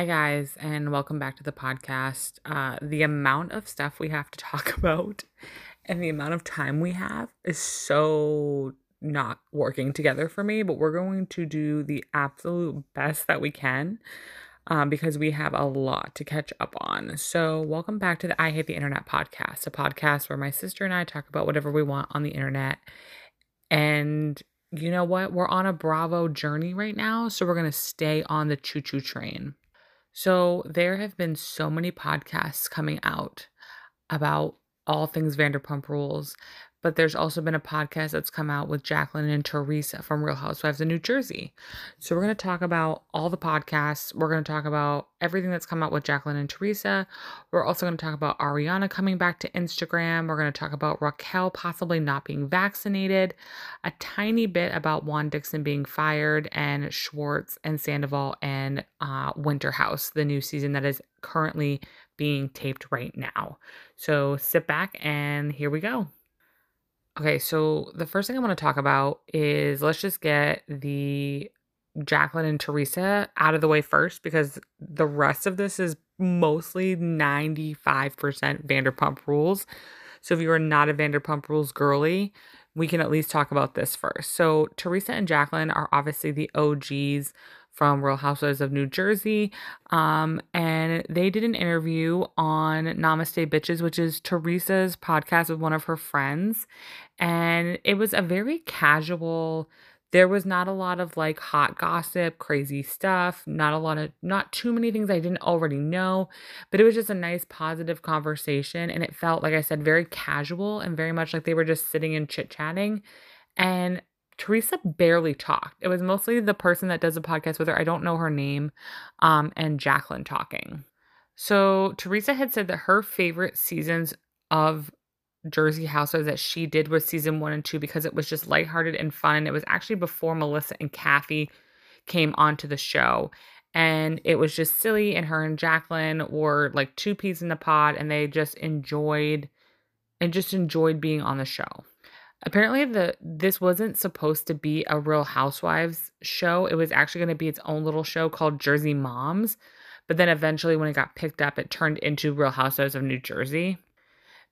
Hi, guys, and welcome back to the podcast. Uh, the amount of stuff we have to talk about and the amount of time we have is so not working together for me, but we're going to do the absolute best that we can um, because we have a lot to catch up on. So, welcome back to the I Hate the Internet podcast, a podcast where my sister and I talk about whatever we want on the internet. And you know what? We're on a Bravo journey right now, so we're going to stay on the choo choo train. So there have been so many podcasts coming out about all things Vanderpump Rules, but there's also been a podcast that's come out with Jacqueline and Teresa from Real Housewives of New Jersey. So we're going to talk about all the podcasts. We're going to talk about everything that's come out with Jacqueline and Teresa. We're also going to talk about Ariana coming back to Instagram. We're going to talk about Raquel possibly not being vaccinated, a tiny bit about Juan Dixon being fired, and Schwartz and Sandoval and uh, Winter House, the new season that is currently being taped right now. So sit back and here we go. Okay, so the first thing I want to talk about is let's just get the Jacqueline and Teresa out of the way first because the rest of this is mostly 95% Vanderpump rules. So if you are not a Vanderpump rules girly, we can at least talk about this first. So Teresa and Jacqueline are obviously the OGs from Real Housewives of New Jersey. Um, and they did an interview on Namaste Bitches, which is Teresa's podcast with one of her friends. And it was a very casual, there was not a lot of like hot gossip, crazy stuff, not a lot of, not too many things I didn't already know, but it was just a nice, positive conversation. And it felt, like I said, very casual and very much like they were just sitting and chit chatting. And Teresa barely talked. It was mostly the person that does the podcast with her. I don't know her name, um, and Jacqueline talking. So Teresa had said that her favorite seasons of Jersey House Housewives that she did was season one and two because it was just lighthearted and fun. It was actually before Melissa and Kathy came onto the show. And it was just silly, and her and Jacqueline were like two peas in the pod, and they just enjoyed and just enjoyed being on the show. Apparently the this wasn't supposed to be a Real Housewives show. It was actually going to be its own little show called Jersey Moms. But then eventually when it got picked up, it turned into Real Housewives of New Jersey.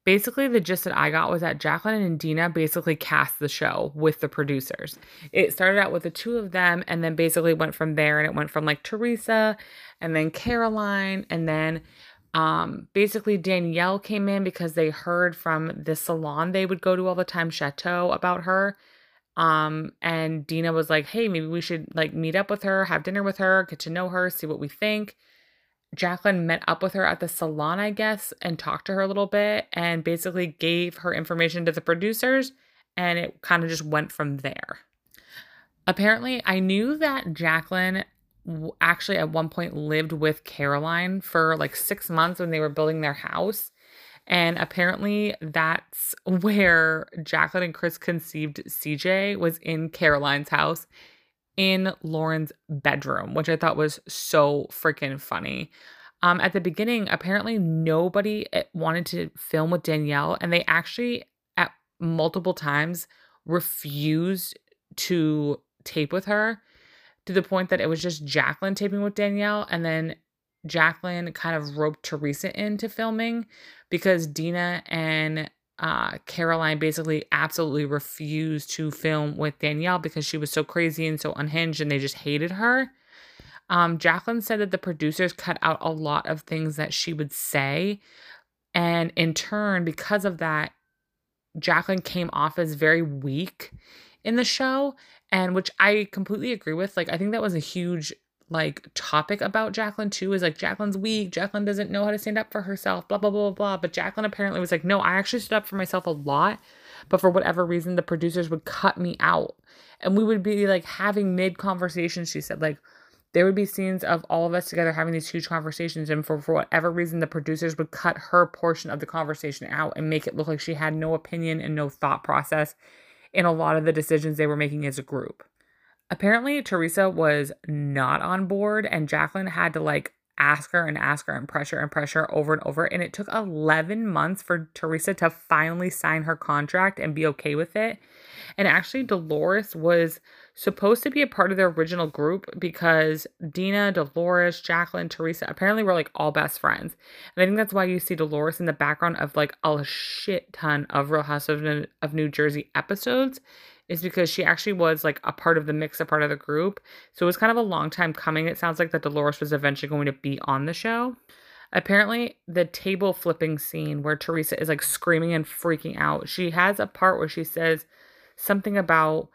Basically, the gist that I got was that Jacqueline and Dina basically cast the show with the producers. It started out with the two of them and then basically went from there and it went from like Teresa and then Caroline and then um, basically, Danielle came in because they heard from the salon they would go to all the time, Chateau, about her. Um, and Dina was like, hey, maybe we should like meet up with her, have dinner with her, get to know her, see what we think. Jacqueline met up with her at the salon, I guess, and talked to her a little bit and basically gave her information to the producers. And it kind of just went from there. Apparently, I knew that Jacqueline actually at one point lived with Caroline for like six months when they were building their house. And apparently that's where Jacqueline and Chris conceived CJ was in Caroline's house in Lauren's bedroom, which I thought was so freaking funny. Um, at the beginning, apparently nobody eh, wanted to film with Danielle, and they actually at multiple times refused to tape with her to the point that it was just Jacqueline taping with Danielle and then Jacqueline kind of roped Teresa into filming because Dina and uh, Caroline basically absolutely refused to film with Danielle because she was so crazy and so unhinged and they just hated her. Um, Jacqueline said that the producers cut out a lot of things that she would say. And in turn, because of that, Jacqueline came off as very weak in the show and which I completely agree with. Like, I think that was a huge like topic about Jacqueline too is like Jacqueline's weak. Jacqueline doesn't know how to stand up for herself, blah, blah, blah, blah. blah. But Jacqueline apparently was like, no, I actually stood up for myself a lot. But for whatever reason, the producers would cut me out. And we would be like having mid conversations. She said, like, there would be scenes of all of us together having these huge conversations. And for, for whatever reason, the producers would cut her portion of the conversation out and make it look like she had no opinion and no thought process in a lot of the decisions they were making as a group. Apparently, Teresa was not on board, and Jacqueline had to like ask her and ask her and pressure and pressure over and over. And it took 11 months for Teresa to finally sign her contract and be okay with it. And actually, Dolores was supposed to be a part of their original group because Dina, Dolores, Jacqueline, Teresa apparently were like all best friends. And I think that's why you see Dolores in the background of like a shit ton of Real House of, of New Jersey episodes is because she actually was like a part of the mix, a part of the group. So it was kind of a long time coming. It sounds like that Dolores was eventually going to be on the show. Apparently, the table flipping scene where Teresa is like screaming and freaking out, she has a part where she says something about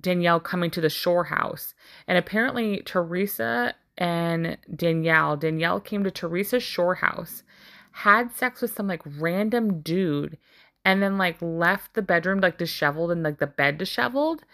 Danielle coming to the shore house. And apparently, Teresa and Danielle, Danielle came to Teresa's shore house, had sex with some like random dude, and then like left the bedroom like disheveled and like the bed disheveled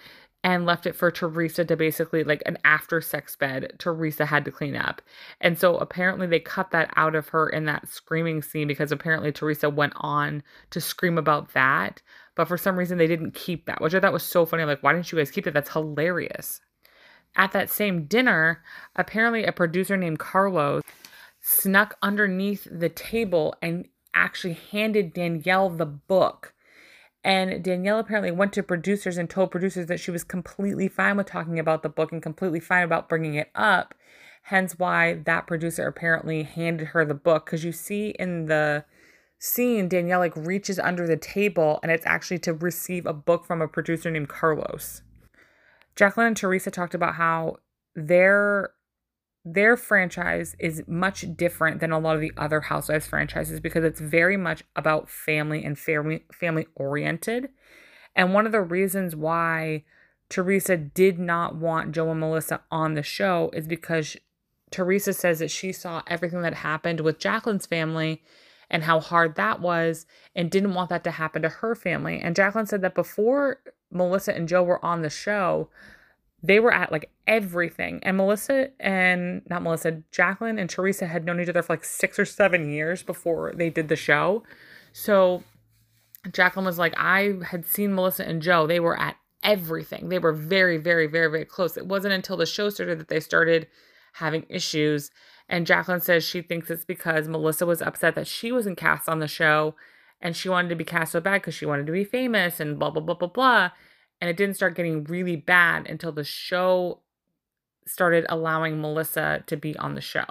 and left it for Teresa to basically like an after sex bed Teresa had to clean up. And so apparently they cut that out of her in that screaming scene because apparently Teresa went on to scream about that. But for some reason they didn't keep that, which I thought was so funny. like, why didn't you guys keep that? That's hilarious. At that same dinner, apparently a producer named Carlos snuck underneath the table and actually handed Danielle the book and Danielle apparently went to producers and told producers that she was completely fine with talking about the book and completely fine about bringing it up. Hence, why that producer apparently handed her the book. Because you see in the scene, Danielle like reaches under the table and it's actually to receive a book from a producer named Carlos. Jacqueline and Teresa talked about how their their franchise is much different than a lot of the other housewives franchises because it's very much about family and family family oriented and one of the reasons why teresa did not want joe and melissa on the show is because teresa says that she saw everything that happened with jacqueline's family and how hard that was and didn't want that to happen to her family and jacqueline said that before melissa and joe were on the show they were at like everything. And Melissa and not Melissa, Jacqueline and Teresa had known each other for like six or seven years before they did the show. So Jacqueline was like, I had seen Melissa and Joe. They were at everything. They were very, very, very, very close. It wasn't until the show started that they started having issues. And Jacqueline says she thinks it's because Melissa was upset that she wasn't cast on the show and she wanted to be cast so bad because she wanted to be famous and blah, blah, blah, blah, blah and it didn't start getting really bad until the show started allowing Melissa to be on the show.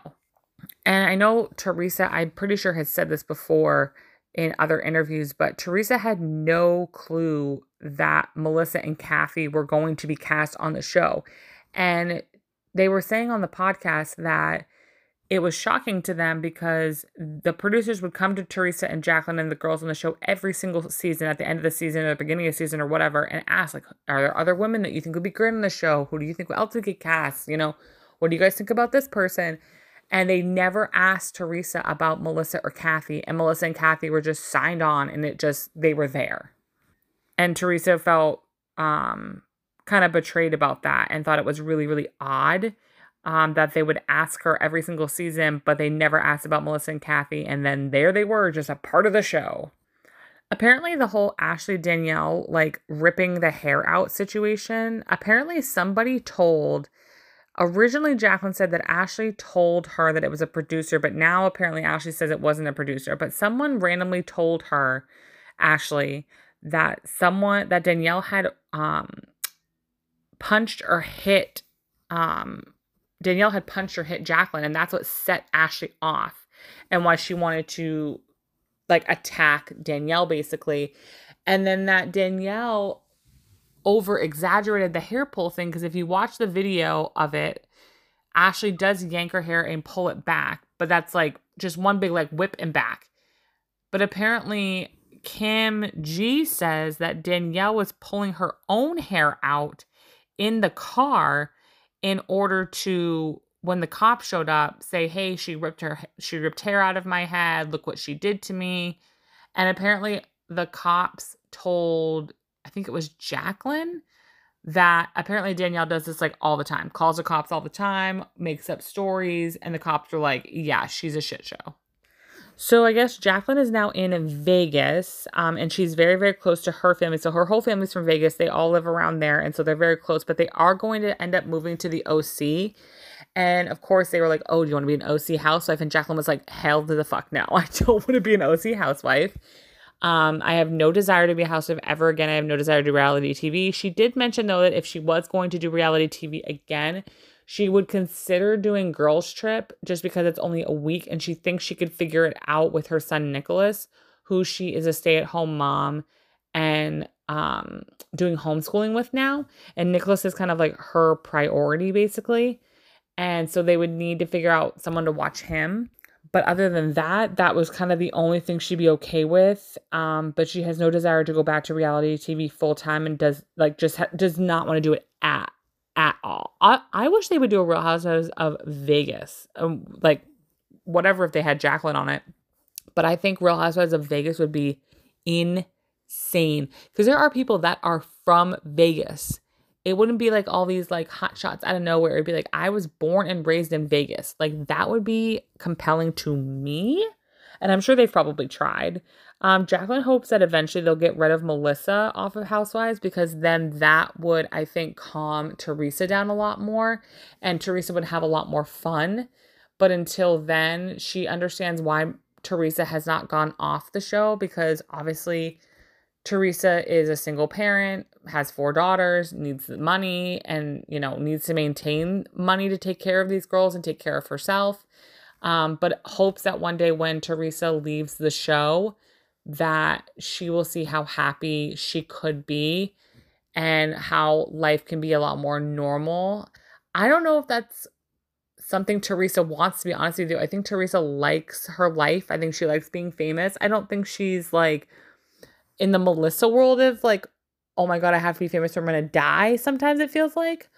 And I know Teresa, I'm pretty sure has said this before in other interviews, but Teresa had no clue that Melissa and Kathy were going to be cast on the show. And they were saying on the podcast that it was shocking to them because the producers would come to Teresa and Jacqueline and the girls on the show every single season at the end of the season or the beginning of the season or whatever and ask like are there other women that you think would be great on the show? Who do you think else would get cast? You know what do you guys think about this person? And they never asked Teresa about Melissa or Kathy and Melissa and Kathy were just signed on and it just they were there. And Teresa felt um kind of betrayed about that and thought it was really really odd um, that they would ask her every single season, but they never asked about Melissa and Kathy. And then there they were, just a part of the show. Apparently, the whole Ashley Danielle like ripping the hair out situation, apparently, somebody told. Originally, Jacqueline said that Ashley told her that it was a producer, but now apparently Ashley says it wasn't a producer. But someone randomly told her, Ashley, that someone, that Danielle had um, punched or hit um, Danielle had punched or hit Jacqueline, and that's what set Ashley off and why she wanted to like attack Danielle basically. And then that Danielle over exaggerated the hair pull thing because if you watch the video of it, Ashley does yank her hair and pull it back, but that's like just one big like whip and back. But apparently, Kim G says that Danielle was pulling her own hair out in the car in order to when the cop showed up say hey she ripped her she ripped hair out of my head. Look what she did to me. And apparently the cops told i think it was jacqueline that apparently danielle does this like all the time calls the cops all the time makes up stories and the cops are like yeah she's a shit show so I guess Jacqueline is now in Vegas, um, and she's very, very close to her family. So her whole family's from Vegas. They all live around there, and so they're very close. But they are going to end up moving to the OC. And of course, they were like, "Oh, do you want to be an OC housewife?" And Jacqueline was like, "Hell to the fuck no! I don't want to be an OC housewife." Um, I have no desire to be a housewife ever again. I have no desire to do reality TV. She did mention though that if she was going to do reality TV again, she would consider doing Girls Trip just because it's only a week and she thinks she could figure it out with her son Nicholas, who she is a stay-at-home mom and um doing homeschooling with now. And Nicholas is kind of like her priority basically. And so they would need to figure out someone to watch him. But other than that, that was kind of the only thing she'd be okay with. Um, but she has no desire to go back to reality TV full time and does like just ha- does not want to do it at at all. I I wish they would do a Real Housewives of Vegas, um, like whatever if they had Jacqueline on it. But I think Real Housewives of Vegas would be insane because there are people that are from Vegas it wouldn't be like all these like hot shots out of nowhere. It'd be like I was born and raised in Vegas. Like that would be compelling to me. And I'm sure they've probably tried. Um, Jacqueline hopes that eventually they'll get rid of Melissa off of Housewives because then that would, I think, calm Teresa down a lot more and Teresa would have a lot more fun. But until then, she understands why Teresa has not gone off the show because obviously Teresa is a single parent, has four daughters, needs the money, and you know needs to maintain money to take care of these girls and take care of herself. Um, but hopes that one day when Teresa leaves the show, that she will see how happy she could be and how life can be a lot more normal. I don't know if that's something Teresa wants to be honest with you. I think Teresa likes her life. I think she likes being famous. I don't think she's like in the Melissa world of like, oh my God, I have to be famous or I'm going to die. Sometimes it feels like.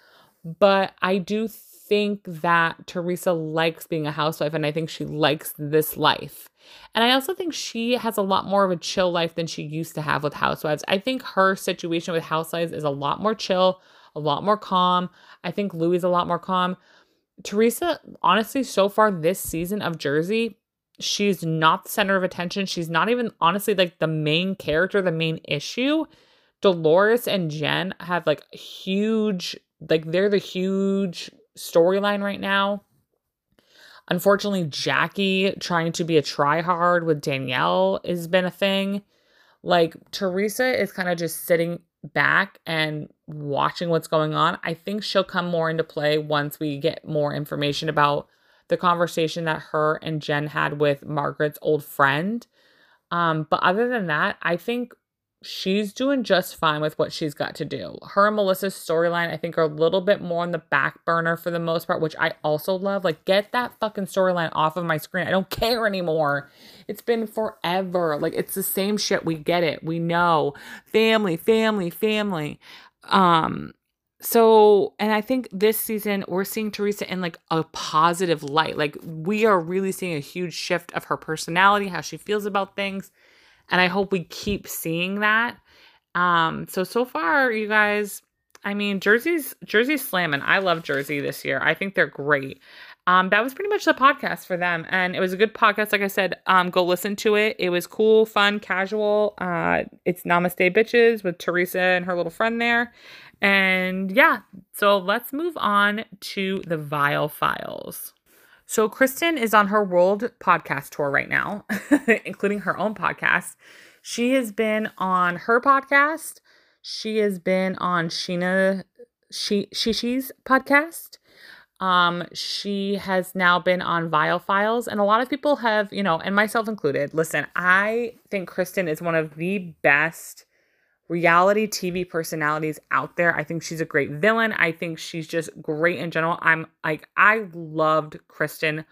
But I do think that Teresa likes being a housewife and I think she likes this life. And I also think she has a lot more of a chill life than she used to have with housewives. I think her situation with housewives is a lot more chill, a lot more calm. I think Louis is a lot more calm. Teresa, honestly, so far this season of Jersey, she's not the center of attention. She's not even honestly like the main character, the main issue. Dolores and Jen have like huge, like they're the huge storyline right now. Unfortunately, Jackie trying to be a tryhard with Danielle has been a thing. Like Teresa is kind of just sitting back and watching what's going on. I think she'll come more into play once we get more information about the conversation that her and Jen had with Margaret's old friend. Um, but other than that, I think she's doing just fine with what she's got to do. Her and Melissa's storyline, I think, are a little bit more on the back burner for the most part, which I also love. Like, get that fucking storyline off of my screen. I don't care anymore. It's been forever. Like, it's the same shit. We get it. We know. Family, family, family. Um, so and i think this season we're seeing teresa in like a positive light like we are really seeing a huge shift of her personality how she feels about things and i hope we keep seeing that. Um so so far you guys i mean jersey's jersey's slamming. I love jersey this year. I think they're great. Um that was pretty much the podcast for them and it was a good podcast. Like i said um go listen to it. It was cool fun casual. Uh it's namaste bitches with teresa and her little friend there. And yeah, so let's move on to the Viall Files. So Kristen is on her world podcast tour right now, including her own podcast. She has been on her podcast. She has been on Scheana she Shishi's podcast. Um, she has now been on Viall Files, and a lot of people have, you know, and myself included. Listen, I think Kristen is one of the best reality TV personalities out there. I think she's a great villain. I think she's just great in general. I'm like, I loved Kristen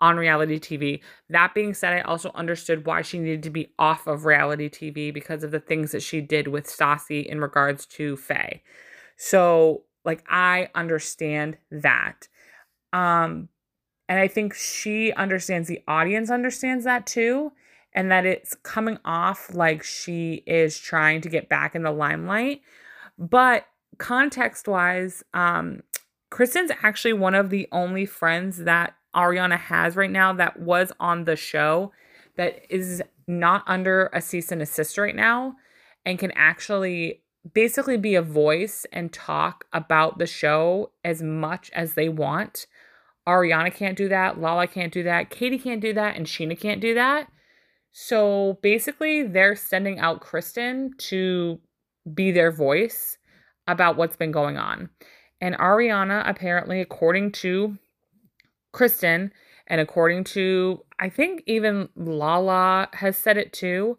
on reality TV. That being said, I also understood why she needed to be off of reality TV because of the things that she did with Stassi in regards to Faye. So, like, I understand that. Um, and I think she understands the audience understands that too and that it's coming off like she is trying to get back in the limelight. But context wise, um, Kristen's actually one of the only friends that Ariana has right now that was on the show that is not under a cease and assist right now and can actually basically be a voice and talk about the show as much as they want. Ariana can't do that. Lala can't do that. Katie can't do that. And Scheana can't do that. So basically, they're sending out Kristen to be their voice about what's been going on. And Ariana, apparently, according to Kristen, and according to, I think even Lala has said it too,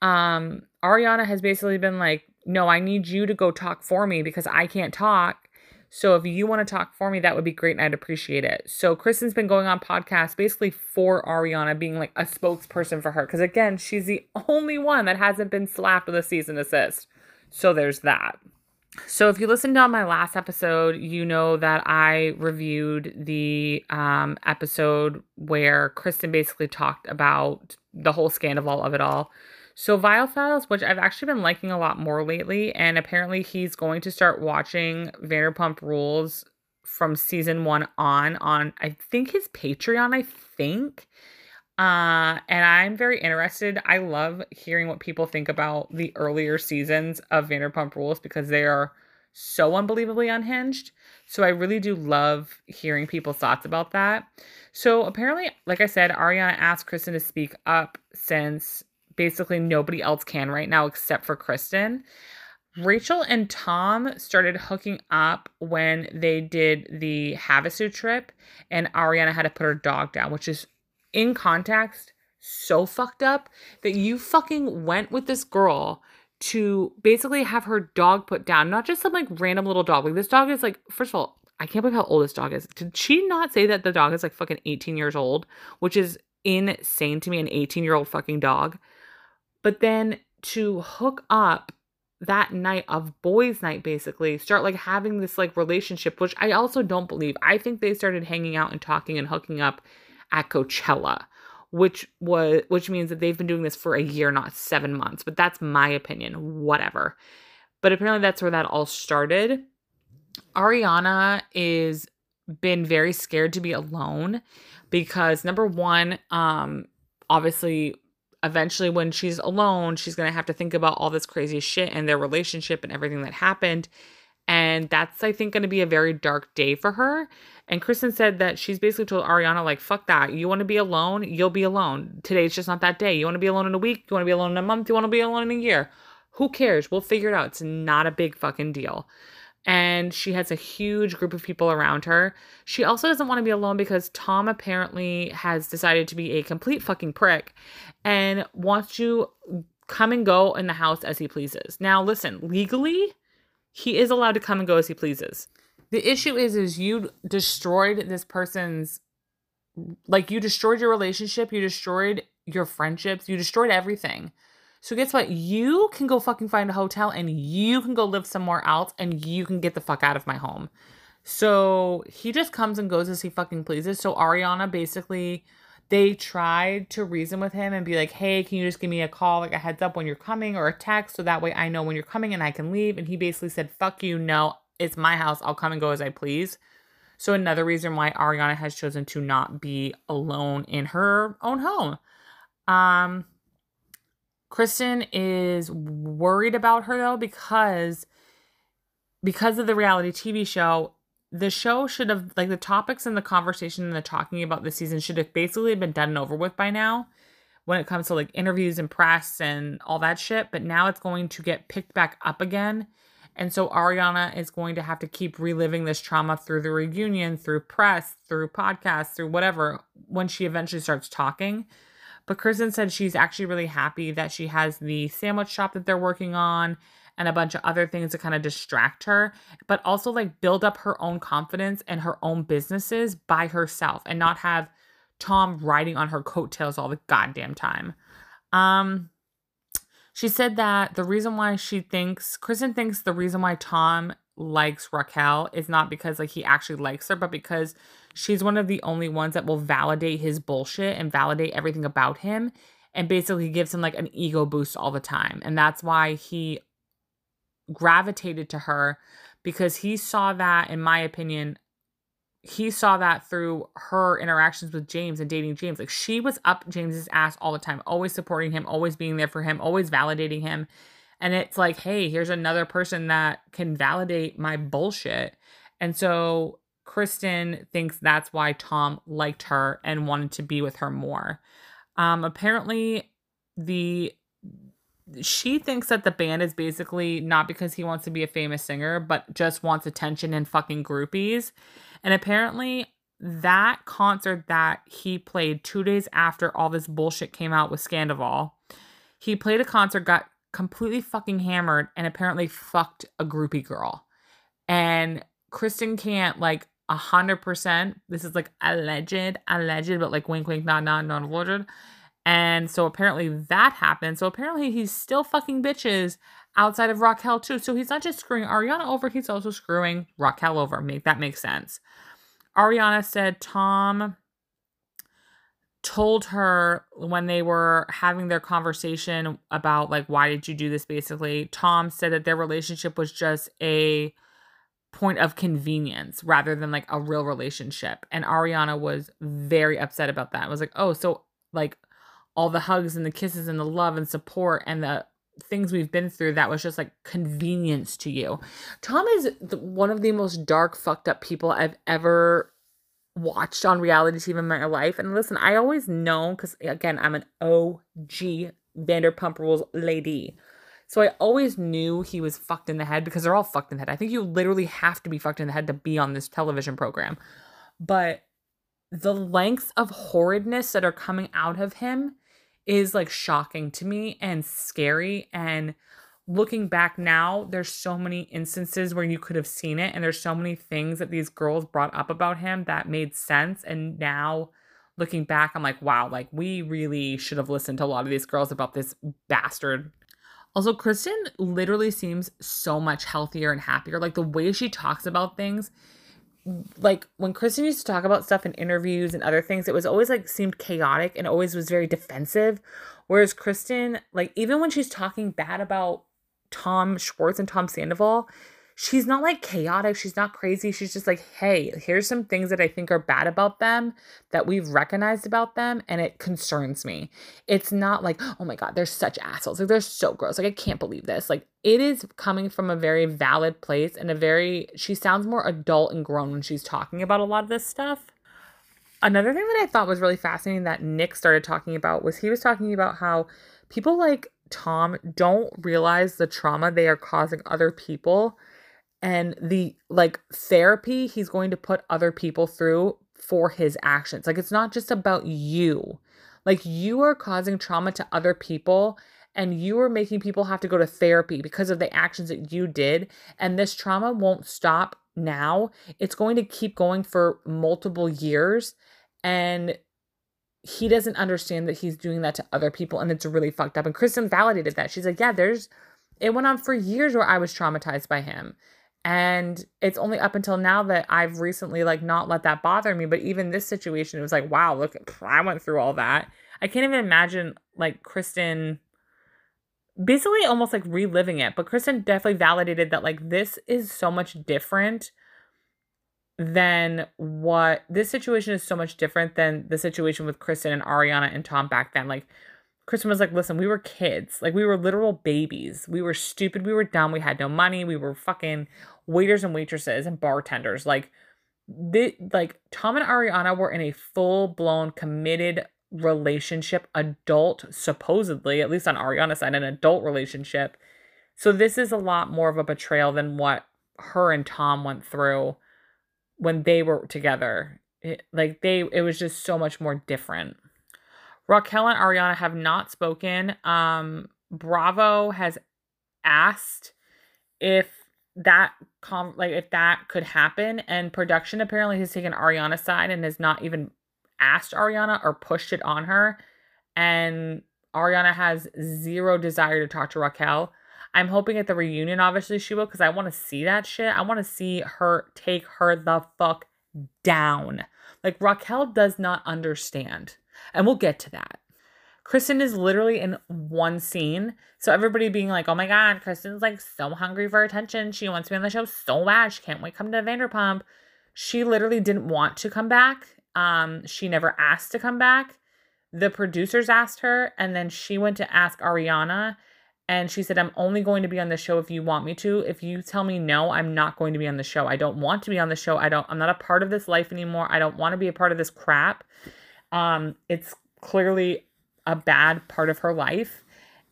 um, Ariana has basically been like, no, I need you to go talk for me because I can't talk. So if you want to talk for me, that would be great and I'd appreciate it. So Kristen's been going on podcasts basically for Ariana, being like a spokesperson for her. Because again, she's the only one that hasn't been slapped with a cease and assist. So there's that. So if you listened on my last episode, you know that I reviewed the um, episode where Kristen basically talked about the whole scandal of it all. So Viall Files, which I've actually been liking a lot more lately, and apparently he's going to start watching Vanderpump Rules from season one on on I think his Patreon, I think. Uh, and I'm very interested. I love hearing what people think about the earlier seasons of Vanderpump Rules because they are so unbelievably unhinged. So I really do love hearing people's thoughts about that. So apparently, like I said, Ariana asked Kristen to speak up since basically nobody else can right now except for Kristen. Rachel and Tom started hooking up when they did the Havasu trip, and Ariana had to put her dog down, which is in context so fucked up that you fucking went with this girl to basically have her dog put down, not just some like random little dog. Like this dog is like, first of all, I can't believe how old this dog is. Did she not say that the dog is like fucking 18 years old, which is insane to me, an 18 year old fucking dog. But then to hook up that night of boys' night, basically, start like having this like relationship, which I also don't believe. I think they started hanging out and talking and hooking up at Coachella, which was which means that they've been doing this for a year, not seven months. But that's my opinion. Whatever. But apparently that's where that all started. Ariana is been very scared to be alone because number one, um, obviously eventually when she's alone, she's going to have to think about all this crazy shit and their relationship and everything that happened. And that's, I think, going to be a very dark day for her. And Kristen said that she's basically told Ariana, like, fuck that. You want to be alone? You'll be alone. Today's just not that day. You want to be alone in a week? You want to be alone in a month? You want to be alone in a year? Who cares? We'll figure it out. It's not a big fucking deal. And she has a huge group of people around her. She also doesn't want to be alone because Tom apparently has decided to be a complete fucking prick and wants to come and go in the house as he pleases. Now, listen, legally, he is allowed to come and go as he pleases. The issue is is you destroyed this person's like you destroyed your relationship, you destroyed your friendships, you destroyed everything. So guess what? You can go fucking find a hotel and you can go live somewhere else and you can get the fuck out of my home. So he just comes and goes as he fucking pleases. So Ariana basically they tried to reason with him and be like, hey, can you just give me a call, like a heads up when you're coming or a text so that way I know when you're coming and I can leave? And he basically said, fuck you, no, it's my house. I'll come and go as I please. So, another reason why Ariana has chosen to not be alone in her own home. Um, Kristen is worried about her though because because of the reality TV show, the show should have like the topics and the conversation and the talking about the season should have basically been done and over with by now when it comes to like interviews and press and all that shit but now it's going to get picked back up again. And so ariana is going to have to keep reliving this trauma through the reunion through press through podcasts through whatever when she eventually starts talking but kristen said she's actually really happy that she has the sandwich shop that they're working on and a bunch of other things to kind of distract her, but also like build up her own confidence and her own businesses by herself and not have Tom riding on her coattails all the goddamn time. Um, she said that the reason why she thinks, Kristen thinks the reason why Tom likes Raquel is not because like he actually likes her, but because she's one of the only ones that will validate his bullshit and validate everything about him and basically gives him like an ego boost all the time. And that's why he gravitated to her because he saw that, in my opinion, he saw that through her interactions with James and dating James. Like she was up James's ass all the time, always supporting him, always being there for him, always validating him. And it's like, hey, here's another person that can validate my bullshit. And so Kristen thinks that's why Tom liked her and wanted to be with her more. Um, apparently, the she thinks that the band is basically not because he wants to be a famous singer, but just wants attention and fucking groupies. And apparently, that concert that he played two days after all this bullshit came out with Scandoval, he played a concert, got completely fucking hammered, and apparently fucked a groupie girl. And Kristen can't like a hundred percent. This is like alleged, alleged, but like wink, wink, nod, nod, not alleged. And so apparently that happened. So apparently he's still fucking bitches outside of Raquel too. So he's not just screwing Ariana over, he's also screwing Raquel over. Make that make sense. Ariana said Tom told her when they were having their conversation about like why did you do this basically tom said that their relationship was just a point of convenience rather than like a real relationship and ariana was very upset about that it was like oh so like all the hugs and the kisses and the love and support and the things we've been through that was just like convenience to you. Tom is one of the most dark, fucked up people I've ever watched on reality TV in my life. And listen, I always know because again, I'm an OG Vanderpump Rules lady. So I always knew he was fucked in the head because they're all fucked in the head. I think you literally have to be fucked in the head to be on this television program. But the lengths of horridness that are coming out of him is like shocking to me and scary and looking back now there's so many instances where you could have seen it and there's so many things that these girls brought up about him that made sense and now looking back i'm like wow like we really should have listened to a lot of these girls about this bastard also kristen literally seems so much healthier and happier like the way she talks about things like when Kristen used to talk about stuff in interviews and other things, it was always like seemed chaotic and always was very defensive. Whereas Kristen, like even when she's talking bad about Tom Schwartz and Tom Sandoval, she's not like chaotic. She's not crazy. She's just like, hey, here's some things that I think are bad about them that we've recognized about them, and it concerns me. It's not like, oh my God, they're such assholes. Like, they're so gross. Like, I can't believe this. Like, it is coming from a very valid place and a very, she sounds more adult and grown when she's talking about a lot of this stuff. Another thing that I thought was really fascinating that Nick started talking about was he was talking about how people like Tom don't realize the trauma they are causing other people and the like therapy he's going to put other people through for his actions. Like it's not just about you. Like you are causing trauma to other people and you are making people have to go to therapy because of the actions that you did and this trauma won't stop now. It's going to keep going for multiple years and he doesn't understand that he's doing that to other people and it's really fucked up. And Kristen validated that. She's like, "Yeah, there's it went on for years where I was traumatized by him." And it's only up until now that i've recently like not let that bother me but even this situation it was like wow look i went through all that. I can't even imagine like kristen basically almost like reliving it but kristen definitely validated that like this is so much different than what this situation is so much different than the situation with kristen and ariana and tom back then. Like Kristen was like, listen, we were kids. Like, we were literal babies. We were stupid. We were dumb. We had no money. We were fucking waiters and waitresses and bartenders. Like the like Tom and Ariana were in a full blown committed relationship, adult supposedly, at least on Ariana's side, an adult relationship. So this is a lot more of a betrayal than what her and Tom went through when they were together. It, like they it was just so much more different. Raquel and Ariana have not spoken. Um Bravo has asked if that com like if that could happen and production apparently has taken Ariana's side and has not even asked Ariana or pushed it on her and Ariana has zero desire to talk to Raquel. I'm hoping at the reunion obviously she will cuz I want to see that shit. I want to see her take her the fuck down. Like Raquel does not understand. And we'll get to that. Kristen is literally in one scene. So everybody being like, oh my God, Kristen's like so hungry for attention. She wants to be on the show so bad. She can't wait come to Vanderpump. She literally didn't want to come back. Um, she never asked to come back. The producers asked her, and then she went to ask Ariana. And she said, I'm only going to be on the show if you want me to. If you tell me no, I'm not going to be on the show. I don't want to be on the show. I don't, I'm not a part of this life anymore. I don't want to be a part of this crap. Um, it's clearly a bad part of her life.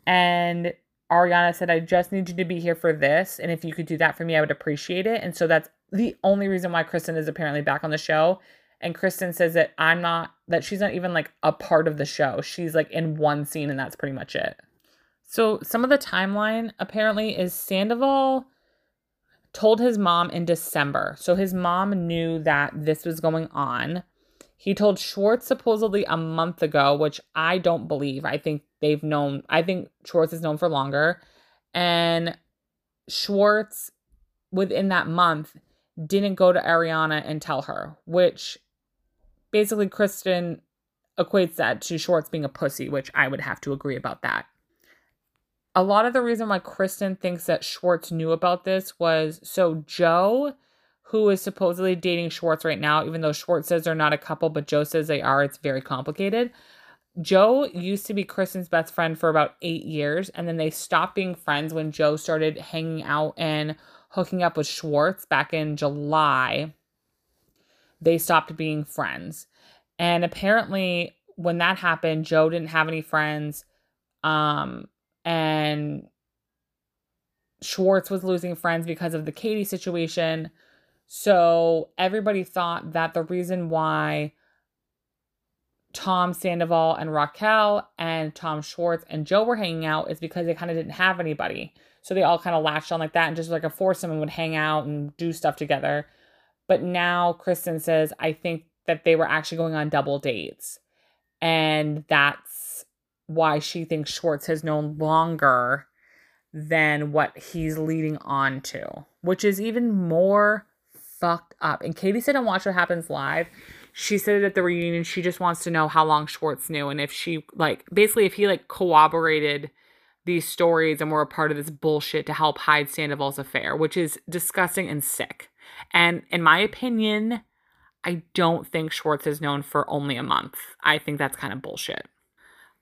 And Ariana said, I just need you to be here for this. And if you could do that for me, I would appreciate it. And so that's the only reason why Kristen is apparently back on the show. And Kristen says that I'm not, that she's not even like a part of the show. She's like in one scene and that's pretty much it. So some of the timeline apparently is Sandoval told his mom in December. So his mom knew that this was going on. He told Schwartz supposedly a month ago, which I don't believe. I think they've known, I think Schwartz is known for longer. And Schwartz, within that month, didn't go to Ariana and tell her, which basically Kristen equates that to Schwartz being a pussy, which I would have to agree about that. A lot of the reason why Kristen thinks that Schwartz knew about this was so Joe who is supposedly dating Schwartz right now, even though Schwartz says they're not a couple, but Joe says they are. It's very complicated. Joe used to be Kristen's best friend for about eight years, and then they stopped being friends when Joe started hanging out and hooking up with Schwartz back in July. They stopped being friends. And apparently, when that happened, Joe didn't have any friends. Um, and Schwartz was losing friends because of the Katie situation. So everybody thought that the reason why Tom Sandoval and Raquel and Tom Schwartz and Joe were hanging out is because they kind of didn't have anybody. So they all kind of latched on like that and just like a foursome and would hang out and do stuff together. But now Kristen says, I think that they were actually going on double dates. And that's why she thinks Schwartz has known longer than what he's leading on to, which is even more fucked up. And Katie said on Watch What Happens Live, she said it at the reunion she just wants to know how long Schwartz knew and if she like basically if he like corroborated these stories and were a part of this bullshit to help hide Sandoval's affair, which is disgusting and sick. And in my opinion, I don't think Schwartz is known for only a month. I think that's kind of bullshit.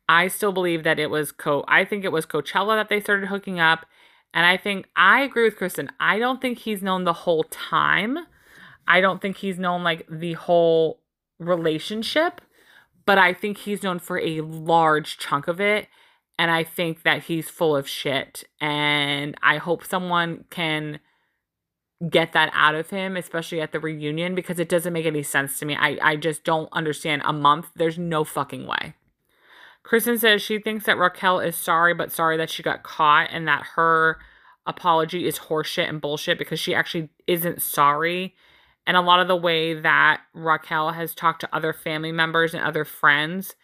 I still believe that it was Co I think it was Coachella that they started hooking up and I think I agree with Kristen. I don't think he's known the whole time. I don't think he's known like the whole relationship, but I think he's known for a large chunk of it. And I think that he's full of shit. And I hope someone can get that out of him, especially at the reunion, because it doesn't make any sense to me. I, I just don't understand a month. There's no fucking way. Kristen says she thinks that Raquel is sorry, but sorry that she got caught and that her apology is horseshit and bullshit because she actually isn't sorry. And a lot of the way that Raquel has talked to other family members and other friends,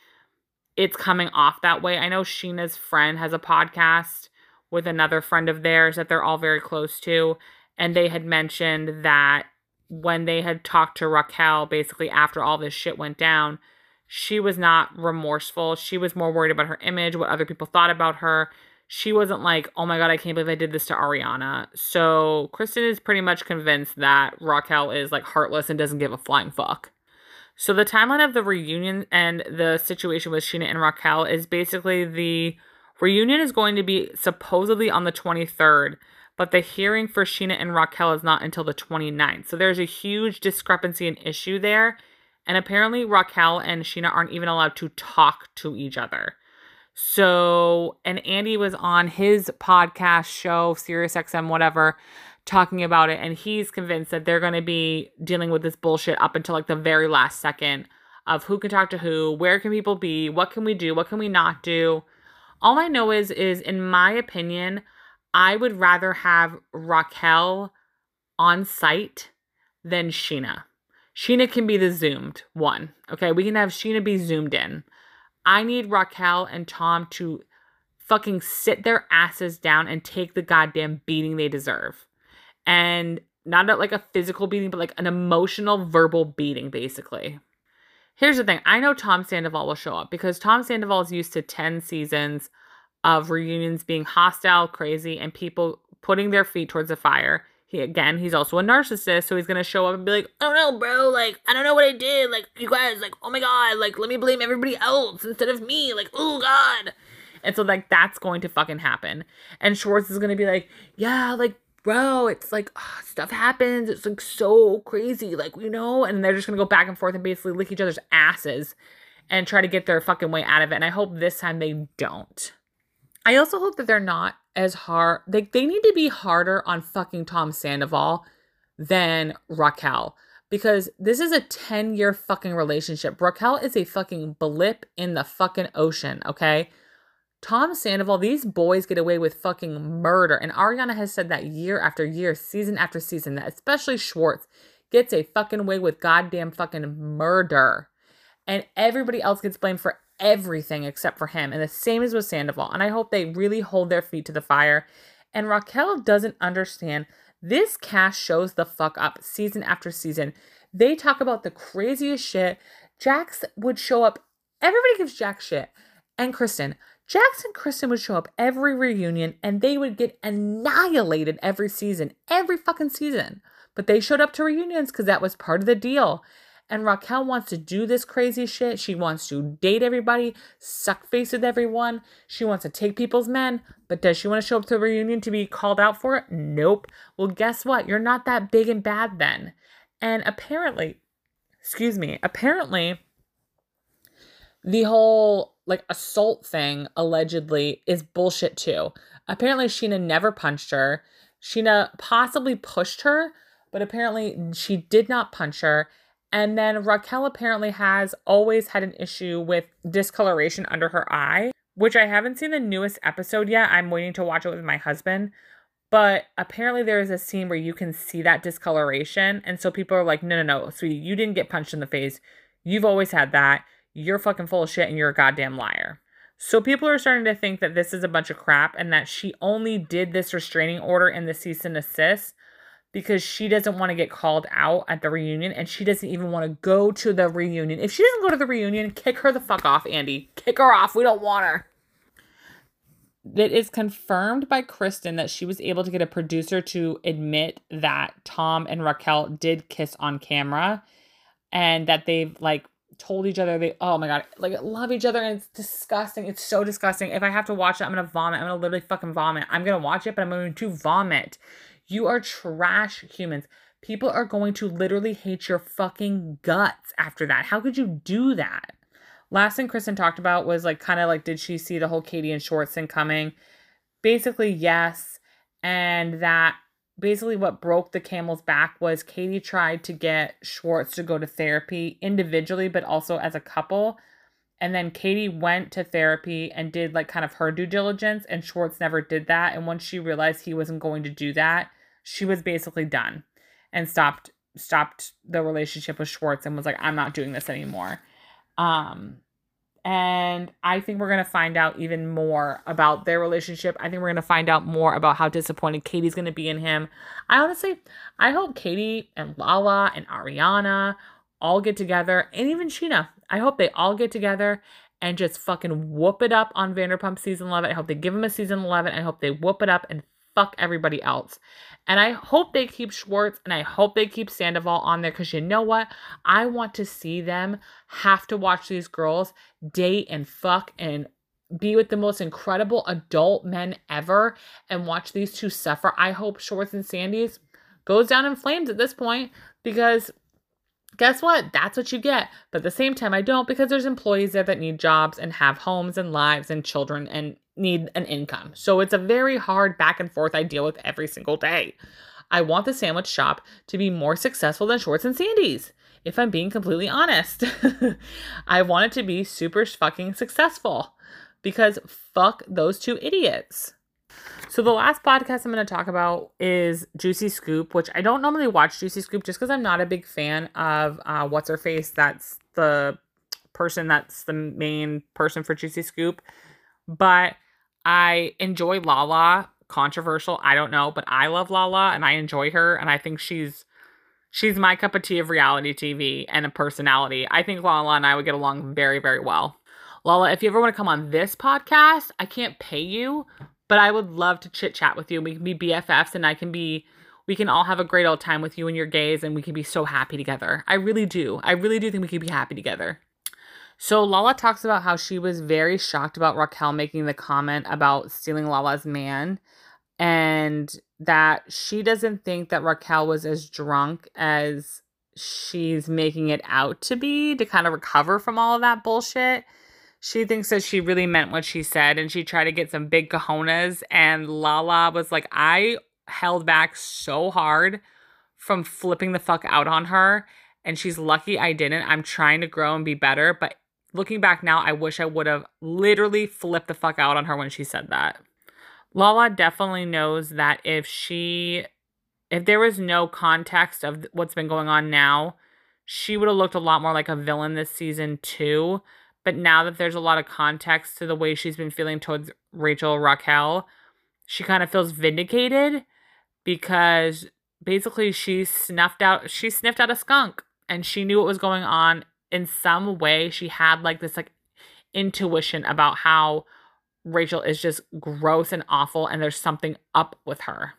it's coming off that way. I know Scheana's friend has a podcast with another friend of theirs that they're all very close to. And they had mentioned that when they had talked to Raquel, basically after all this shit went down, she was not remorseful. She was more worried about her image, what other people thought about her. She wasn't like, oh my God, I can't believe I did this to Ariana. So Kristen is pretty much convinced that Raquel is like heartless and doesn't give a flying fuck. So the timeline of the reunion and the situation with Scheana and Raquel is basically the reunion is going to be supposedly on the 23rd, but the hearing for Scheana and Raquel is not until the 29th. So there's a huge discrepancy and issue there and apparently, Raquel and Scheana aren't even allowed to talk to each other. So, and Andy was on his podcast show, SiriusXM, whatever, talking about it. And he's convinced that they're going to be dealing with this bullshit up until like the very last second of who can talk to who, where can people be, what can we do, what can we not do. All I know is, is in my opinion, I would rather have Raquel on site than Scheana. Scheana can be the zoomed one. Okay, we can have Scheana be zoomed in. I need Raquel and Tom to fucking sit their asses down and take the goddamn beating they deserve. And not like a physical beating, but like an emotional, verbal beating, basically. Here's the thing I know Tom Sandoval will show up because Tom Sandoval is used to 10 seasons of reunions being hostile, crazy, and people putting their feet towards the fire he again, he's also a narcissist, so he's gonna show up and be like, "Oh no, bro! Like, I don't know what I did. Like, you guys, like, oh my god! Like, let me blame everybody else instead of me. Like, oh god!" And so, like, that's going to fucking happen. And Schwartz is gonna be like, "Yeah, like, bro, it's like oh, stuff happens. It's like so crazy, like you know." And they're just gonna go back and forth and basically lick each other's asses. and try to get their fucking way out of it. And I hope this time they don't. I also hope that they're not as hard. They, they need to be harder on fucking Tom Sandoval than Raquel because this is a 10 year fucking relationship. Raquel is a fucking blip in the fucking ocean, okay? Tom Sandoval, these boys get away with fucking murder. And Ariana has said that year after year, season after season, that especially Schwartz gets a fucking way with goddamn fucking murder. And everybody else gets blamed for everything except for him. And the same is with Sandoval. And I hope they really hold their feet to the fire. And Raquel doesn't understand. This cast shows the fuck up season after season. They talk about the craziest shit. Jax would show up. Everybody gives Jax shit. And Kristen. Jax and Kristen would show up every reunion and they would get annihilated every season, every fucking season. But they showed up to reunions because that was part of the deal. And Raquel wants to do this crazy shit. She wants to date everybody, suck face with everyone. She wants to take people's men. But does she want to show up to a reunion to be called out for it? Nope. Well, guess what? You're not that big and bad then. And apparently, excuse me, apparently, the whole like assault thing allegedly is bullshit too. Apparently, Scheana never punched her. Scheana possibly pushed her, but apparently she did not punch her. And then Raquel apparently has always had an issue with discoloration under her eye, which I haven't seen the newest episode yet. I'm waiting to watch it with my husband. But apparently there is a scene where you can see that discoloration. And so people are like, no, no, no, sweetie, you didn't get punched in the face. You've always had that. You're fucking full of shit and you're a goddamn liar. So people are starting to think that this is a bunch of crap and that she only did this restraining order in the cease and assist because she doesn't want to get called out at the reunion and she doesn't even want to go to the reunion. If she doesn't go to the reunion, kick her the fuck off, Andy. Kick her off. We don't want her. It is confirmed by Kristen that she was able to get a producer to admit that Tom and Raquel did kiss on camera and that they've like told each other they oh my god like love each other and it's disgusting it's so disgusting if i have to watch it i'm gonna vomit i'm gonna literally fucking vomit i'm gonna watch it but i'm going to vomit you are trash humans. People are going to literally hate your fucking guts after that. How could you do that? Last thing Kristen talked about was like kind of like, did she see the whole Katie and Schwartz thing coming? Basically, yes. And that basically what broke the camel's back was Katie tried to get Schwartz to go to therapy individually, but also as a couple. And then Katie went to therapy and did like kind of her due diligence, and Schwartz never did that. And once she realized he wasn't going to do that, she was basically done and stopped stopped the relationship with Schwartz and was like, I'm not doing this anymore. Um, and I think we're gonna find out even more about their relationship. I think we're gonna find out more about how disappointed Katie's gonna be in him. I honestly, I hope Katie and Lala and Ariana all get together, and even Scheana. I hope they all get together and just fucking whoop it up on Vanderpump season 11. I hope they give him a season 11. I hope they whoop it up and fuck everybody else. And I hope they keep Schwartz and I hope they keep Sandoval on there because you know what? I want to see them have to watch these girls date and fuck and be with the most incredible adult men ever and watch these two suffer. I hope Schwartz and Sandy's goes down in flames at this point because guess what? That's what you get. But at the same time, I don't because there's employees there that need jobs and have homes and lives and children and need an income. So it's a very hard back and forth I deal with every single day. I want the sandwich shop to be more successful than Schwartz and Sandy's, if I'm being completely honest. I want it to be super fucking successful because fuck those two idiots. So the last podcast I'm going to talk about is Juicy Scoop, which I don't normally watch Juicy Scoop just because I'm not a big fan of uh, what's her face. That's the person that's the main person for Juicy Scoop. But I enjoy Lala. Controversial, I don't know, but I love Lala and I enjoy her and I think she's she's my cup of tea of reality TV and a personality. I think Lala and I would get along very, very well. Lala, if you ever want to come on this podcast, I can't pay you, but I would love to chit chat with you. We can be BFFs and I can be we can all have a great old time with you and your gays and we can be so happy together. I really do. I really do think we could be happy together. So Lala talks about how she was very shocked about Raquel making the comment about stealing Lala's man and that she doesn't think that Raquel was as drunk as she's making it out to be to kind of recover from all of that bullshit. She thinks that she really meant what she said and she tried to get some big cojones. And Lala was like, I held back so hard from flipping the fuck out on her. And she's lucky I didn't. I'm trying to grow and be better. But looking back now, I wish I would have literally flipped the fuck out on her when she said that. Lala definitely knows that if she if there was no context of what's been going on now, she would have looked a lot more like a villain this season too. But now that there's a lot of context to the way she's been feeling towards Rachel Raquel, she kind of feels vindicated because basically she snuffed out she sniffed out a skunk and she knew what was going on in some way. She had like this like intuition about how Rachel is just gross and awful and there's something up with her.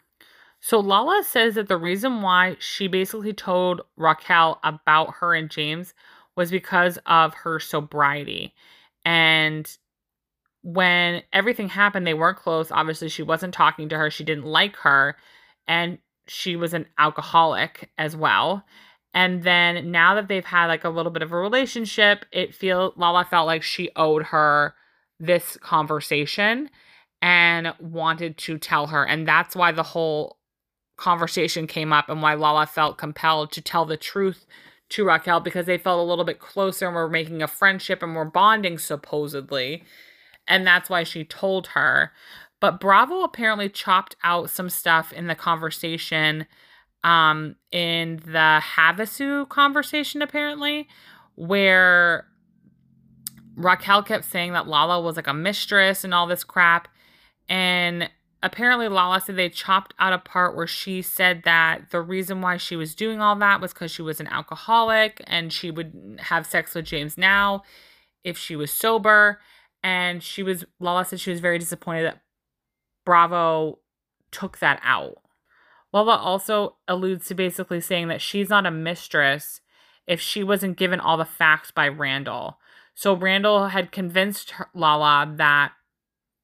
So Lala says that the reason why she basically told Raquel about her and James was because of her sobriety. And when everything happened, they weren't close. Obviously, she wasn't talking to her, she didn't like her, and she was an alcoholic as well. And then now that they've had like a little bit of a relationship, it feel Lala felt like she owed her this conversation and wanted to tell her. And that's why the whole conversation came up and why Lala felt compelled to tell the truth to Raquel because they felt a little bit closer and were making a friendship and were bonding supposedly. And that's why she told her. But Bravo apparently chopped out some stuff in the conversation um in the Havasu conversation apparently where Raquel kept saying that Lala was like a mistress and all this crap and apparently Lala said they chopped out a part where she said that the reason why she was doing all that was because she was an alcoholic and she would have sex with James now if she was sober. And she was, Lala said she was very disappointed that Bravo took that out. Lala also alludes to basically saying that she's not a mistress if she wasn't given all the facts by Randall. So Randall had convinced Lala that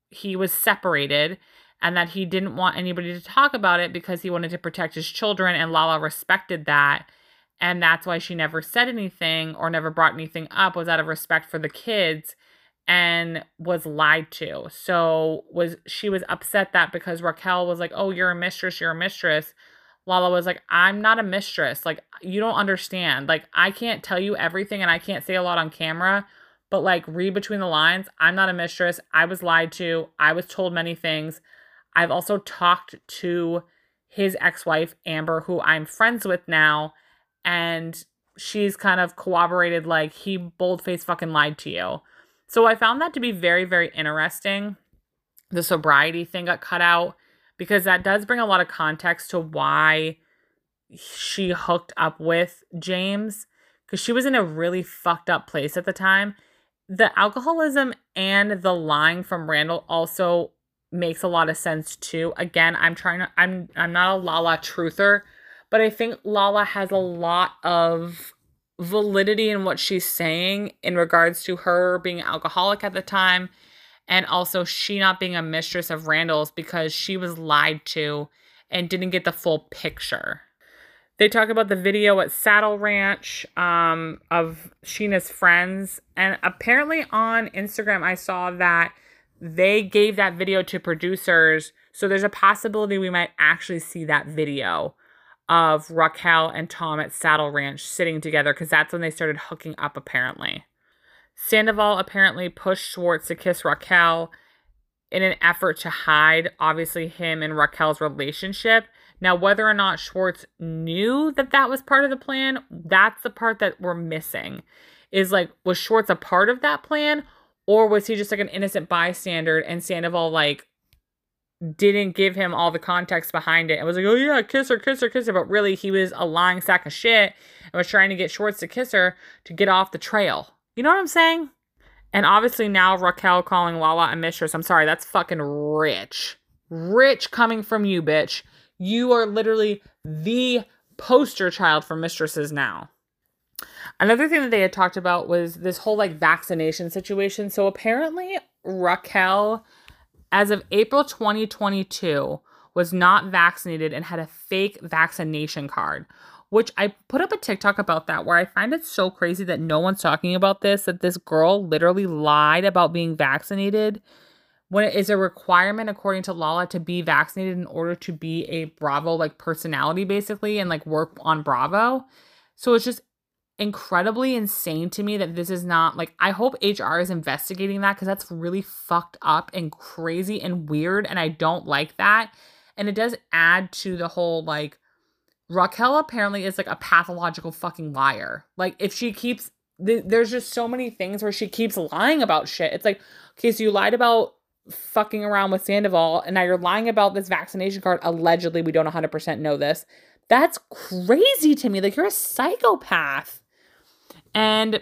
he was separated and that he didn't want anybody to talk about it because he wanted to protect his children and Lala respected that and that's why she never said anything or never brought anything up was out of respect for the kids and was lied to. So was she was upset that because Raquel was like, "Oh, you're a mistress, you're a mistress." Lala was like, "I'm not a mistress. Like you don't understand. Like I can't tell you everything and I can't say a lot on camera, but like read between the lines. I'm not a mistress. I was lied to. I was told many things. I've also talked to his ex wife, Amber, who I'm friends with now, and she's kind of corroborated like he boldface fucking lied to you. So I found that to be very, very interesting. The sobriety thing got cut out because that does bring a lot of context to why she hooked up with James because she was in a really fucked up place at the time. The alcoholism and the lying from Randall also makes a lot of sense too. Again, I'm trying to I'm I'm not a Lala truther, but I think Lala has a lot of validity in what she's saying in regards to her being alcoholic at the time and also she not being a mistress of Randall's because she was lied to and didn't get the full picture. They talk about the video at Saddle Ranch um, of Scheana's friends. And apparently on Instagram, I saw that they gave that video to producers. So there's a possibility we might actually see that video of Raquel and Tom at Saddle Ranch sitting together because that's when they started hooking up, apparently. Sandoval apparently pushed Schwartz to kiss Raquel in an effort to hide, obviously, him and Raquel's relationship. Now, whether or not Schwartz knew that that was part of the plan, that's the part that we're missing. Is like, was Schwartz a part of that plan or was he just like an innocent bystander and Sandoval like didn't give him all the context behind it and was like, oh yeah, kiss her, kiss her, kiss her. But really, he was a lying sack of shit and was trying to get Schwartz to kiss her to get off the trail. You know what I'm saying? And obviously now Raquel calling Lala a mistress. I'm sorry, that's fucking rich. Rich coming from you, bitch. You are literally the poster child for mistresses now. Another thing that they had talked about was this whole like vaccination situation. So apparently, Raquel, as of April 2022, was not vaccinated and had a fake vaccination card, which I put up a TikTok about that where I find it so crazy that no one's talking about this that this girl literally lied about being vaccinated when it is a requirement according to Lala to be vaccinated in order to be a Bravo like personality basically and like work on Bravo. So it's just incredibly insane to me that this is not like I hope HR is investigating that cuz that's really fucked up and crazy and weird and I don't like that. And it does add to the whole like Raquel apparently is like a pathological fucking liar. Like if she keeps th- there's just so many things where she keeps lying about shit. It's like, okay, so you lied about fucking around with Sandoval and now you're lying about this vaccination card. Allegedly, we don't 100% know this. That's crazy to me. Like you're a psychopath. And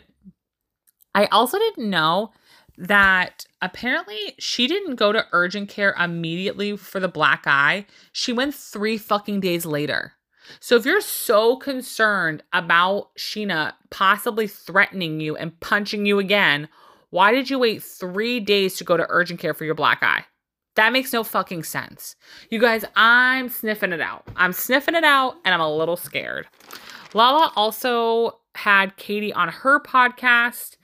I also didn't know that apparently she didn't go to urgent care immediately for the black eye. She went 3 fucking days later. So if you're so concerned about Scheana possibly threatening you and punching you again, why did you wait three days to go to urgent care for your black eye? That makes no fucking sense. You guys, I'm sniffing it out. I'm sniffing it out and I'm a little scared. Lala also had Katie on her podcast.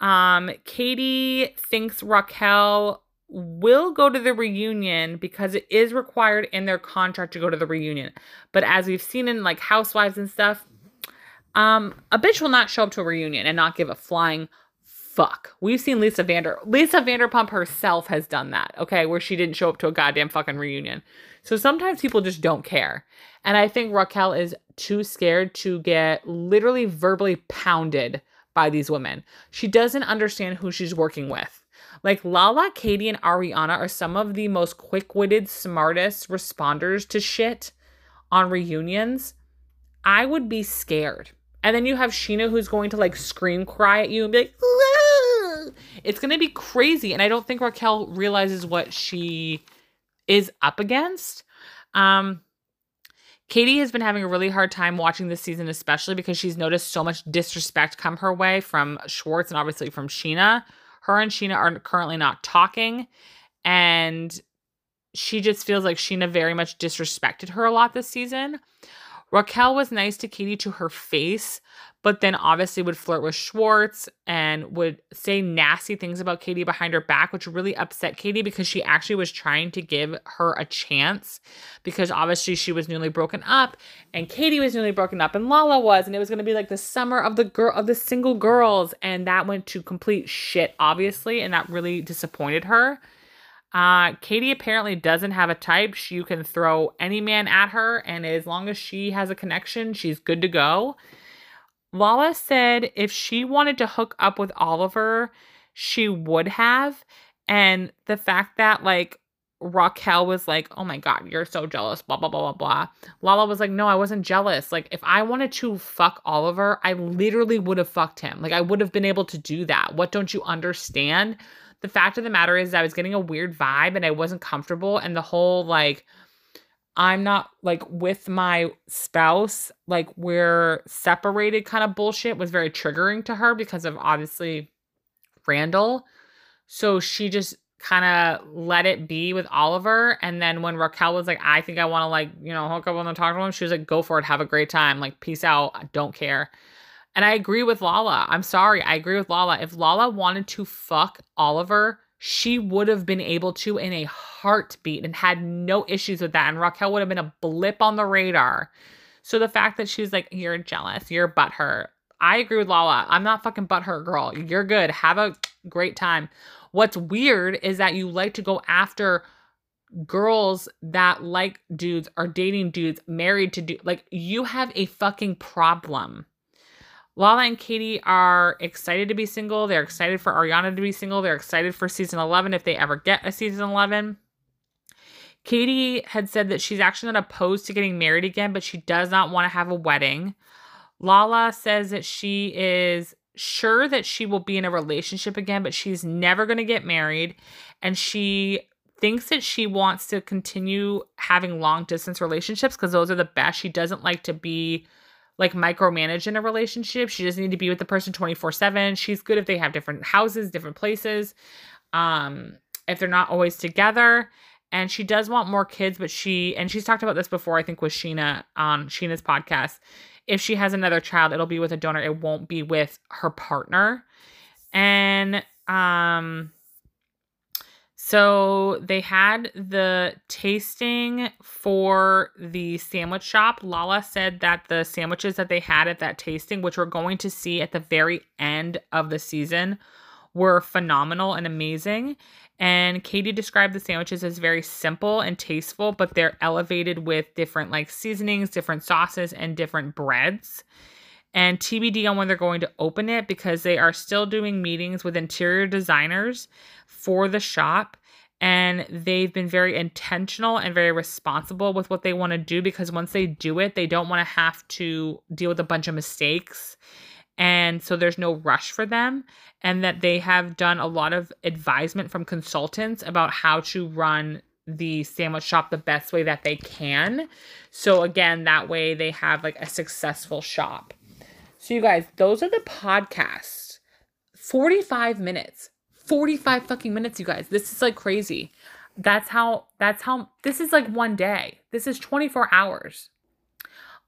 Um, Katie thinks Raquel will go to the reunion because it is required in their contract to go to the reunion. But as we've seen in like housewives and stuff, um, a bitch will not show up to a reunion and not give a flying fuck. We've seen Lisa Vander Lisa Vanderpump herself has done that, okay, where she didn't show up to a goddamn fucking reunion. So sometimes people just don't care. And I think Raquel is too scared to get literally verbally pounded by these women. She doesn't understand who she's working with. Like Lala, Katie, and Ariana are some of the most quick witted, smartest responders to shit on reunions. I would be scared. And then you have Scheana who's going to like scream cry at you and be like, it's going to be crazy. And I don't think Raquel realizes what she is up against. Um, Katie has been having a really hard time watching this season, especially because she's noticed so much disrespect come her way from Schwartz and obviously from Scheana. her and Scheana are currently not talking. And she just feels like Scheana very much disrespected her a lot this season. Raquel was nice to Katie to her face, but then obviously would flirt with Schwartz and would say nasty things about Katie behind her back, which really upset Katie because she actually was trying to give her a chance because obviously she was newly broken up and Katie was newly broken up and Lala was and it was going to be like the summer of the girl of the single girls and that went to complete shit obviously and that really disappointed her. Uh, Katie apparently doesn't have a type. You can throw any man at her, and as long as she has a connection, she's good to go. Lala said if she wanted to hook up with Oliver, she would have. And the fact that, like, Raquel was like, oh my God, you're so jealous, blah, blah, blah, blah, blah. Lala was like, no, I wasn't jealous. Like, if I wanted to fuck Oliver, I literally would have fucked him. Like, I would have been able to do that. What don't you understand? The fact of the matter is, I was getting a weird vibe and I wasn't comfortable. And the whole, like, I'm not like with my spouse, like we're separated kind of bullshit was very triggering to her because of obviously Randall. So she just kind of let it be with Oliver. And then when Raquel was like, I think I want to like, you know, hook up and talk to him, she was like, go for it. Have a great time. Like, peace out. I don't care. And I agree with Lala. I'm sorry. I agree with Lala. If Lala wanted to fuck Oliver, she would have been able to in a heartbeat and had no issues with that. And Raquel would have been a blip on the radar. So the fact that she's like, you're jealous, you're butthurt. I agree with Lala. I'm not fucking butthurt, girl. You're good. Have a great time. What's weird is that you like to go after girls that like dudes are dating dudes married to dudes. Like, you have a fucking problem. Lala and Katie are excited to be single. They're excited for Ariana to be single. They're excited for season 11 if they ever get a season 11. Katie had said that she's actually not opposed to getting married again, but she does not want to have a wedding. Lala says that she is sure that she will be in a relationship again, but she's never going to get married. And she thinks that she wants to continue having long distance relationships because those are the best. She doesn't like to be like micromanage in a relationship. She doesn't need to be with the person 24/7. She's good if they have different houses, different places. Um if they're not always together and she does want more kids but she and she's talked about this before I think with Scheana on Scheana's podcast if she has another child, it'll be with a donor. It won't be with her partner. And um so they had the tasting for the sandwich shop. Lala said that the sandwiches that they had at that tasting, which we're going to see at the very end of the season, were phenomenal and amazing. And Katie described the sandwiches as very simple and tasteful, but they're elevated with different like seasonings, different sauces, and different breads. And TBD on when they're going to open it because they are still doing meetings with interior designers for the shop. And they've been very intentional and very responsible with what they want to do because once they do it, they don't want to have to deal with a bunch of mistakes. And so there's no rush for them and that they have done a lot of advisement from consultants about how to run the sandwich shop the best way that they can. So again that way they have like a successful shop. So you guys those are the podcasts. 45 minutes 45 fucking minutes you guys this is like crazy that's how that's how this is like one day this is 24 hours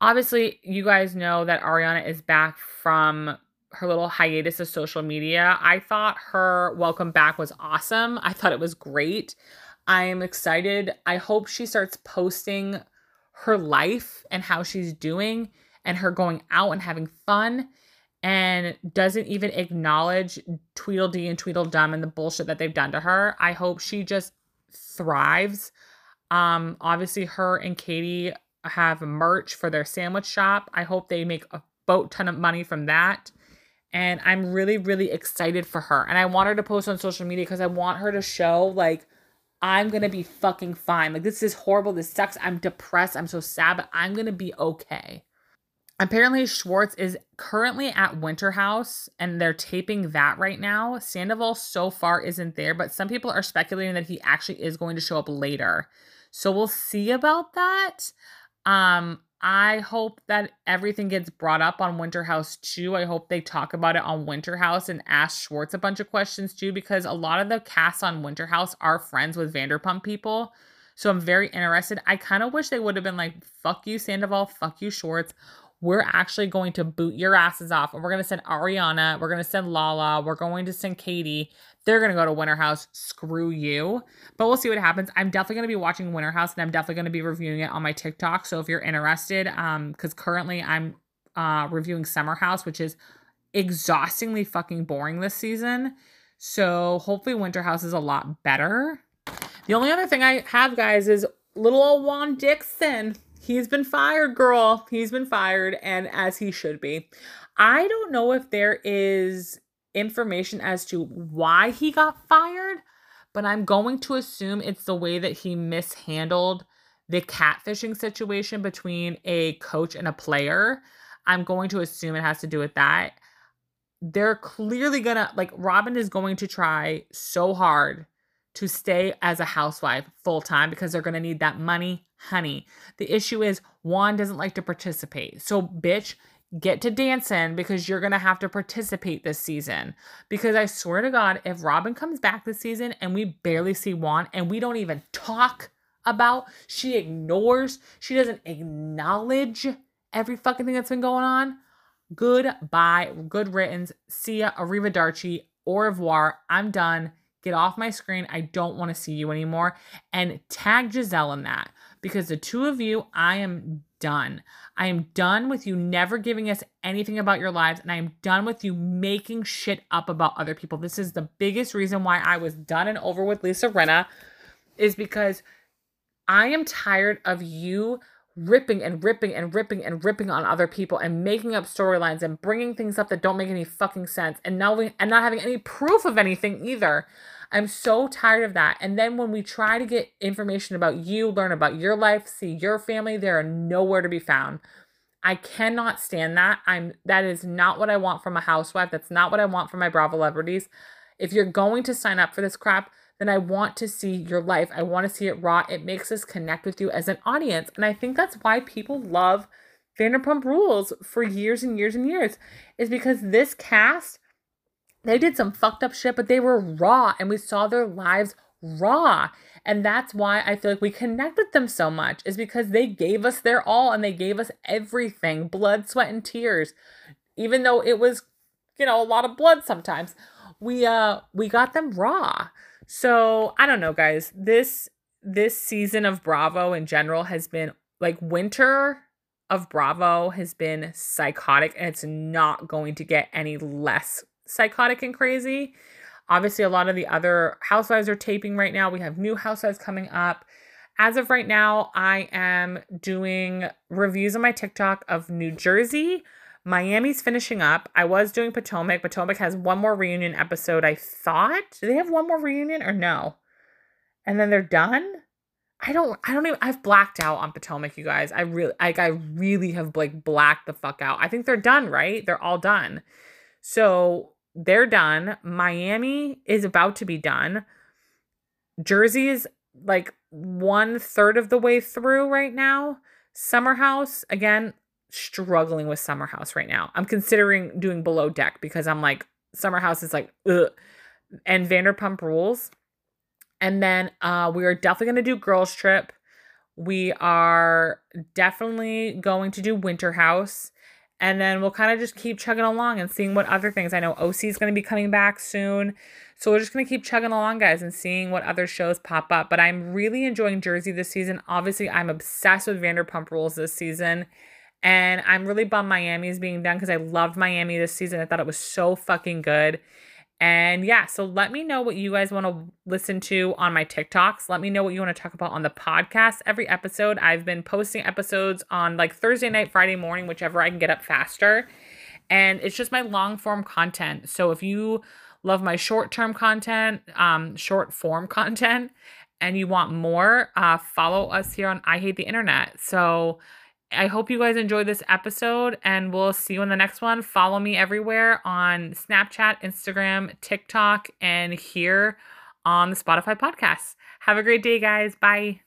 Obviously, you guys know that Ariana is back from her little hiatus of social media. I thought her welcome back was awesome. I thought it was great. I am excited. I hope she starts posting her life and how she's doing and her going out and having fun and doesn't even acknowledge Tweedledee and Tweedledum and the bullshit that they've done to her. I hope she just thrives. Um, obviously, her and Katie have merch for their sandwich shop. I hope they make a boat ton of money from that. And I'm really, really excited for her. And I want her to post on social media because I want her to show, like, I'm going to be fucking fine. Like, this is horrible. This sucks. I'm depressed. I'm so sad, but I'm going to be okay. Apparently, Schwartz is currently at Winter House and they're taping that right now. Sandoval so far isn't there, but some people are speculating that he actually is going to show up later. So we'll see about that. Um, I hope that everything gets brought up on Winter House too. I hope they talk about it on Winter House and ask Schwartz a bunch of questions too, because a lot of the cast on Winter House are friends with Vanderpump people. So I'm very interested. I kind of wish they would have been like, fuck you, Sandoval, fuck you, Schwartz we're actually going to boot your asses off and we're going to send Ariana, we're going to send Lala, we're going to send Katie. They're going to go to Winter House. Screw you. But we'll see what happens. I'm definitely going to be watching Winter House and I'm definitely going to be reviewing it on my TikTok. So if you're interested, um, because currently I'm uh reviewing Summer House, which is exhaustingly fucking boring this season. So hopefully Winter House is a lot better. The only other thing I have, guys, is little old Juan Dixon he's been fired, girl. He's been fired, and as he should be. I don't know if there is information as to why he got fired, but I'm going to assume it's the way that he mishandled the catfishing situation between a coach and a player. I'm going to assume it has to do with that. They're clearly gonna, like, Robin is going to try so hard to stay as a housewife full time because they're going to need that money, honey. The issue is Juan doesn't like to participate. So, bitch, get to dancing because you're going to have to participate this season. Because I swear to God, if Robin comes back this season and we barely see Juan and we don't even talk about, she ignores, she doesn't acknowledge every fucking thing that's been going on. Goodbye, good riddance. See ya, arrivederci, au revoir. I'm done. Get off my screen. I don't want to see you anymore. And tag Gizelle in that because the two of you, I am done. I am done with you never giving us anything about your lives, and I am done with you making shit up about other people. This is the biggest reason why I was done and over with Lisa Rinna, is because I am tired of you ripping and ripping and ripping and ripping on other people and making up storylines and bringing things up that don't make any fucking sense and we, and not having any proof of anything either. I'm so tired of that. And then when we try to get information about you, learn about your life, see your family, they are nowhere to be found. I cannot stand that. I'm that is not what I want from a housewife. That's not what I want from my Bravo celebrities. If you're going to sign up for this crap, then I want to see your life. I want to see it raw. It makes us connect with you as an audience. And I think that's why people love Vanderpump Rules for years and years and years, is because this cast, they did some fucked up shit, but they were raw and we saw their lives raw. And that's why I feel like we connect with them so much, is because they gave us their all and they gave us everything blood, sweat, and tears. Even though it was, you know, a lot of blood sometimes, we uh we got them raw. So I don't know, guys. This this season of Bravo in general has been like winter of Bravo has been psychotic and it's not going to get any less psychotic and crazy. Obviously, a lot of the other housewives are taping right now. We have new housewives coming up. As of right now, I am doing reviews on my TikTok of New Jersey. Miami's finishing up. I was doing Potomac. Potomac has one more reunion episode, I thought. Do they have one more reunion or no? And then they're done? I don't I don't even I've blacked out on Potomac, you guys. I really like I really have like blacked the fuck out. I think they're done, right? They're all done. So they're done. Miami is about to be done. Jersey is like one third of the way through right now. Summer House, again, struggling with Summer House right now. I'm considering doing below deck because I'm like, Summer House is like, ugh. And Vanderpump Rules and then uh, we are definitely going to do Girls Trip. We are definitely going to do Winter House. And then we'll kind of just keep chugging along and seeing what other things. I know OC is going to be coming back soon. So we're just going to keep chugging along, guys, and seeing what other shows pop up. But I'm really enjoying Jersey this season. Obviously, I'm obsessed with Vanderpump Rules this season. And I'm really bummed Miami is being done because I loved Miami this season. I thought it was so fucking good. And yeah, so let me know what you guys want to listen to on my TikToks. Let me know what you want to talk about on the podcast. Every episode, I've been posting episodes on like Thursday night, Friday morning, whichever I can get up faster. And it's just my long form content. So if you love my short term content, um, short form content, and you want more, uh, follow us here on I Hate the Internet. So I hope you guys enjoyed this episode and we'll see you in the next one. Follow me everywhere on Snapchat, Instagram, TikTok, and here on the Spotify podcast. Have a great day, guys. Bye.